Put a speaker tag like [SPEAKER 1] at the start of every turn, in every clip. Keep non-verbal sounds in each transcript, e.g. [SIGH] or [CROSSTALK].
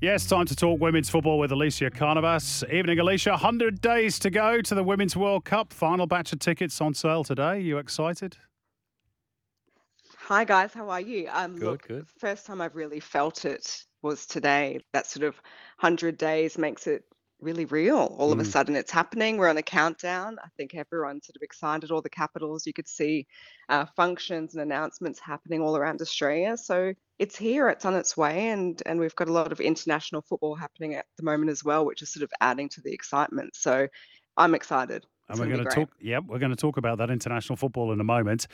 [SPEAKER 1] Yes, time to talk women's football with Elissia Carnavas. Evening, Elissia. 100 days to go to the Women's World Cup. Final batch of tickets on sale today. You excited?
[SPEAKER 2] Hi guys, how are you? Um,
[SPEAKER 3] Good,
[SPEAKER 2] look,
[SPEAKER 3] good.
[SPEAKER 2] first time I've really felt it was today. That sort of hundred days makes it really real. All of a
[SPEAKER 1] Mm.
[SPEAKER 2] sudden, it's happening. We're on a countdown. I think everyone's sort of excited. All the capitals, you could see uh, functions and announcements happening all around Australia. So it's here. It's on its way, and and we've got a lot of international football happening at the moment as well, which is sort of adding to the excitement. So I'm excited.
[SPEAKER 1] And we're going to talk. Yep, we're going to talk about that international football in a moment.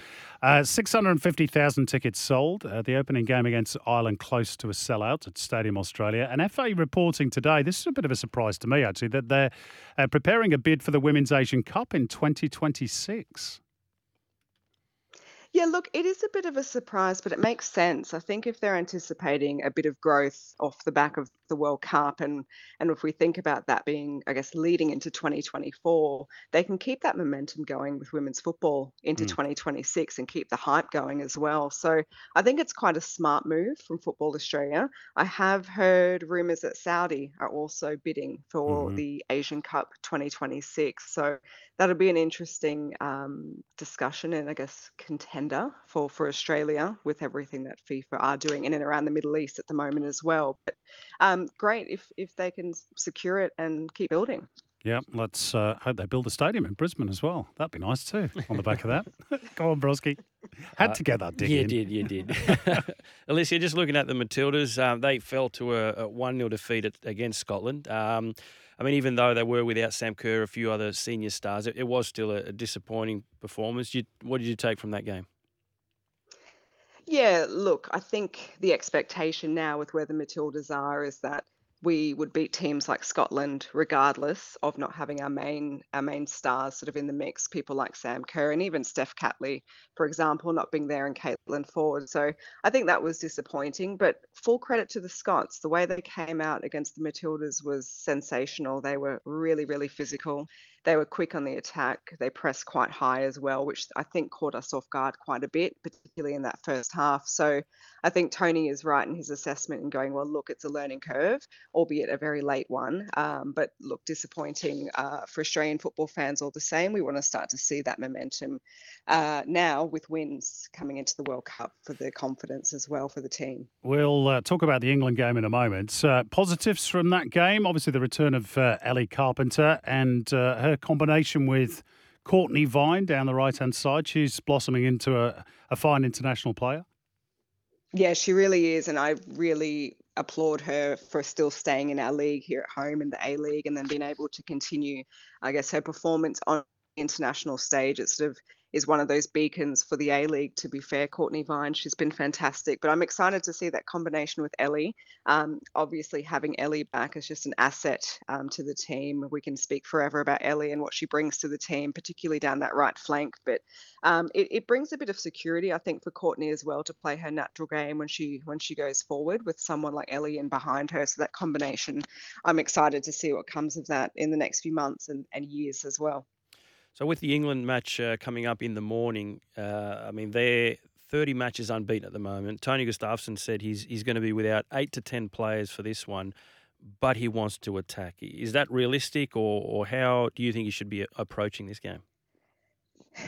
[SPEAKER 1] Uh, Six hundred fifty thousand tickets sold. Uh, the opening game against Ireland close to a sellout at Stadium Australia. And FA reporting today. This is a bit of a surprise to me actually that they're uh, preparing a bid for the Women's Asian Cup in twenty twenty six.
[SPEAKER 2] Yeah, look, it is a bit of a surprise, but it makes sense. I think if they're anticipating a bit of growth off the back of the World Cup, and and if we think about that being, I guess, leading into 2024, they can keep that momentum going with women's football into
[SPEAKER 1] Mm.
[SPEAKER 2] 2026 and keep the hype going as well. So I think it's quite a smart move from Football Australia. I have heard rumours that Saudi are also bidding for
[SPEAKER 1] Mhm.
[SPEAKER 2] the Asian Cup 2026. So that'll be an interesting um, discussion and I guess contender for for Australia with everything that FIFA are doing in and around the Middle East at the moment as well. But um, great if if they can secure it and keep building.
[SPEAKER 1] Yeah, let's uh, hope they build a stadium in Brisbane as well. That'd be nice too. On the back of that, [LAUGHS] go on, Broski. Had
[SPEAKER 3] Uh,
[SPEAKER 1] to get that dig
[SPEAKER 3] You
[SPEAKER 1] in.
[SPEAKER 3] did, you did. [LAUGHS] Elissia, just looking at the Matildas, um, they fell to a, a 1 0 defeat at, against Scotland. Um, I mean, even though they were without Sam Kerr, a few other senior stars, it, it was still a, a disappointing performance. You, what did you take from that game?
[SPEAKER 2] Yeah, look, I think the expectation now with where the Matildas are is that we would beat teams like Scotland regardless of not having our main our main stars sort of in the mix. People like Sam Kerr and even Steph Catley, for example, not being there and Caitlin Foord. So I think that was disappointing. But full credit to the Scots. The way they came out against the Matildas was sensational. They were really, really physical. They were quick on the attack. They pressed quite high as well, which I think caught us off guard quite a bit, particularly in that first half. So I think Tony is right in his assessment and going, well, look, it's a learning curve, albeit a very late one. Um, but look, disappointing uh, for Australian football fans all the same. We want to start to see that momentum uh, now with wins coming into the World Cup for the confidence as well for the team.
[SPEAKER 1] We'll uh, talk about the England game in a moment. Positives from that game, obviously the return of uh, Ellie Carpenter and uh, combination with Cortnee Vine down the right hand side. She's blossoming into a, a fine international player.
[SPEAKER 2] Yeah, she really is. And I really applaud her for still staying in our league here at home in the A League and then being able to continue, I guess, her performance on international stage. It sort of is one of those beacons for the A League, to be fair. Cortnee Vine, she's been fantastic. But I'm excited to see that combination with Ellie. Um, obviously, having Ellie back is just an asset um, to the team. We can speak forever about Ellie and what she brings to the team, particularly down that right flank. But um, it, it brings a bit of security, I think, for Courtney as well to play her natural game when she when she goes forward with someone like Ellie in behind her. So that combination, I'm excited to see what comes of that in the next few months and, and years as well.
[SPEAKER 3] So, with the England match uh, coming up in the morning, uh, I mean, they're 30 matches unbeaten at the moment. Tony Gustavsson said he's, he's going to be without eight to 10 players for this one, but he wants to attack. Is that realistic, or, or how do you think he should be approaching this game?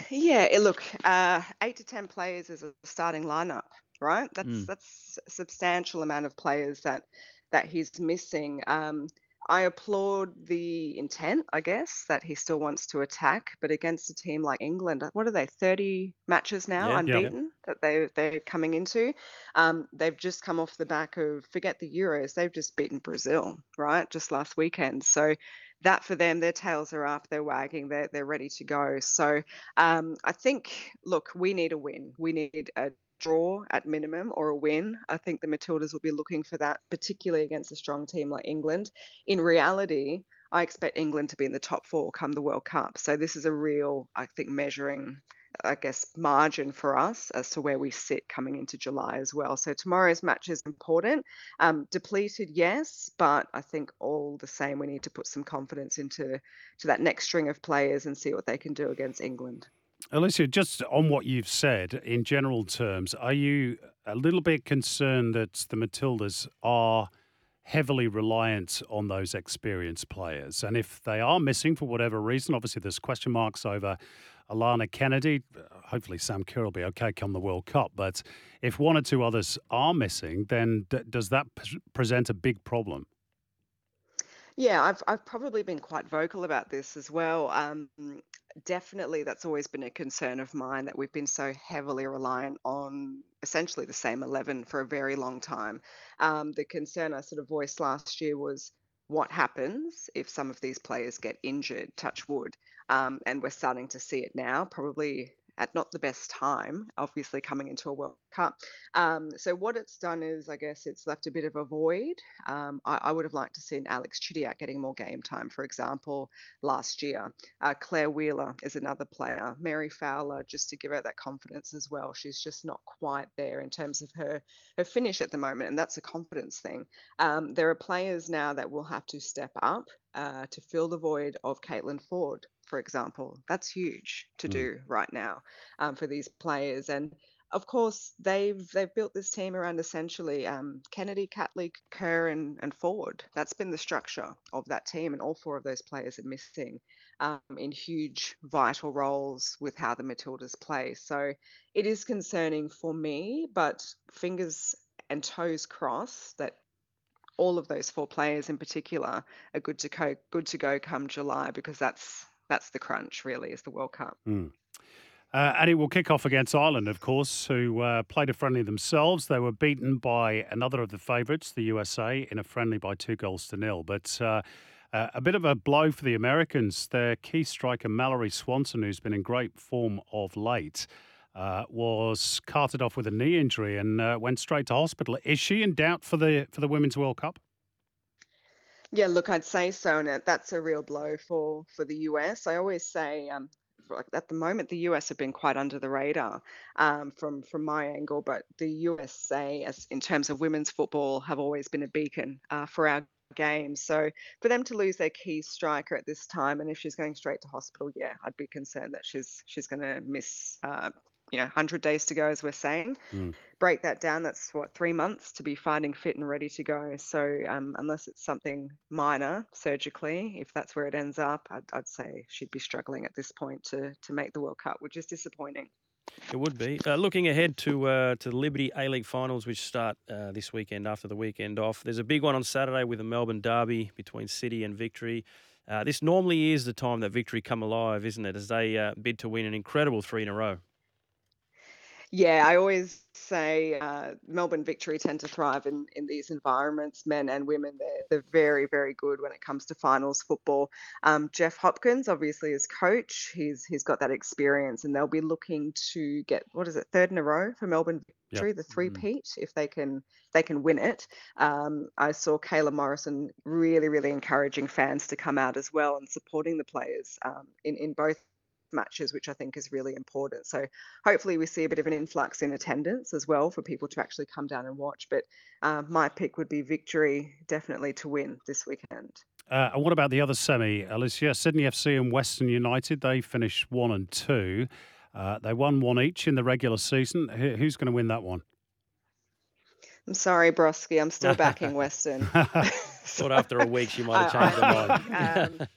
[SPEAKER 2] Yeah, it, look, uh, eight to ten players is a starting lineup, right? That's
[SPEAKER 3] Mm.
[SPEAKER 2] that's a substantial amount of players that that he's missing. Um, I applaud the intent, I guess, that he still wants to attack, but against a team like England, what are they? Thirty matches now
[SPEAKER 3] Yeah.
[SPEAKER 1] Yeah.
[SPEAKER 2] unbeaten that they they're coming into. Um, they've just come off the back of forget the Euros, they've just beaten Brazil, right? Just last weekend. So that for them, their tails are up, they're wagging, they're they're ready to go. So um, I think, look, we need a win. We need a draw at minimum or a win. I think the Matildas will be looking for that, particularly against a strong team like England. In reality, I expect England to be in the top four come the World Cup. So this is a real, I think, measuring I guess, margin for us as to where we sit coming into July as well. So tomorrow's match is important. Um, depleted, yes, but I think all the same, we need to put some confidence into to that next string of players and see what they can do against England.
[SPEAKER 1] Elissia, just on what you've said in general terms, are you a little bit concerned that the Matildas are heavily reliant on those experienced players? And if they are missing for whatever reason, obviously there's question marks over Alanna Kennedy. Hopefully, Sam Kerr will be okay come the World Cup. But if one or two others are missing, then d- does that p- present a big problem?
[SPEAKER 2] Yeah, I've I've probably been quite vocal about this as well. Um, definitely, that's always been a concern of mine that we've been so heavily reliant on essentially the same eleven for a very long time. Um, the concern I sort of voiced last year was what happens if some of these players get injured, touch wood. Um, and we're starting to see it now, probably at not the best time, obviously coming into a World Cup. Um, so what it's done is, I guess, it's left a bit of a void. Um, I, I, would have liked to seen Alex Chidiac getting more game time, for example, last year. Uh, Clare Wheeler is another player. Mary Fowler, just to give her that confidence as well. She's just not quite there in terms of her her finish at the moment, and that's a confidence thing. Um, there are players now that will have to step up uh, to fill the void of Caitlin Foord for example. That's huge to mm. do right now um, for these players. And of course, they've they've built this team around essentially um, Kennedy, Catley, Kerr, and, and Foord. That's been the structure of that team, and all four of those players are missing um, in huge vital roles with how the Matildas play. So it is concerning for me, but fingers and toes crossed that all of those four players in particular are good to go good to go come July because that's that's the crunch, really, is the World Cup.
[SPEAKER 1] Mm. Uh, and it will kick off against Ireland, of course, who uh, played a friendly themselves. They were beaten by another of the favourites, the USA, in a friendly by two goals to nil. But uh, uh, a bit of a blow for the Americans. Their key striker, Mallory Swanson, who's been in great form of late, uh, was carted off with a knee injury and uh, went straight to hospital. Is she in doubt for the for the Women's World Cup?
[SPEAKER 2] Yeah, look, I'd say so, and that's a real blow for for the US. I always say, um, like at the moment, the US have been quite under the radar um, from from my angle, but the USA, as in terms of women's football, have always been a beacon uh, for our game. So for them to lose their key striker at this time, and if she's going straight to hospital, yeah, I'd be concerned that she's she's going to miss uh, you know 100 days to go as we're saying mm. break that down that's what three months to be finding fit and ready to go so um, unless it's something minor surgically if that's where it ends up I'd, I'd, say she'd be struggling at this point to to make the world cup which is disappointing
[SPEAKER 3] it would be. Uh, looking ahead to uh, to the Liberty A League finals, which start uh, this weekend after the weekend off. There's a big one on Saturday with the Melbourne Derby between City and Victory. Uh, this normally is the time that Victory come alive, isn't it? As they uh, bid to win an incredible three in a row.
[SPEAKER 2] Yeah, I always say uh, Melbourne Victory tend to thrive in, in these environments, men and women. They're, they're very, very good when it comes to finals football. Um, Jeff Hopkins, obviously, is coach. He's he's got that experience, and they'll be looking to get what is it, third in a row for Melbourne Victory, yep. the three peat, mm-hmm. if they can they can win it. Um, I saw Kayla Morrison really, really encouraging fans to come out as well and supporting the players um, in in both matches, which I think is really important. So hopefully we see a bit of an influx in attendance as well for people to actually come down and watch. But uh, my pick would be victory, definitely to win this weekend.
[SPEAKER 1] Uh, and what about the other semi, Elissia? Sydney FC and Western United, they finished one and two. Uh, they won one each in the regular season. Who's going to win that one?
[SPEAKER 2] I'm sorry, Broski. I'm still backing [LAUGHS] Western. [LAUGHS]
[SPEAKER 3] Thought after a week she might have [LAUGHS] changed her mind.
[SPEAKER 2] um,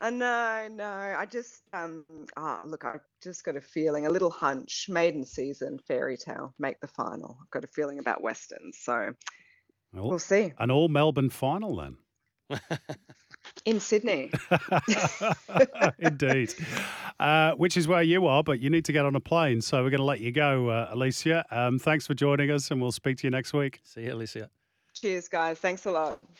[SPEAKER 2] uh, no, no. I just um ah look, I just got a feeling, a little hunch, maiden season, fairy tale, make the final. I've got a feeling about Western, so well, we'll see.
[SPEAKER 1] An all Melbourne final then. [LAUGHS]
[SPEAKER 2] In Sydney. [LAUGHS]
[SPEAKER 1] Indeed. Uh, which is where you are, but you need to get on a plane. So we're going to let you go, uh, Elissia. Um, thanks for joining us, and we'll speak to you next week.
[SPEAKER 3] See you, Elissia.
[SPEAKER 2] Cheers, guys. Thanks a lot.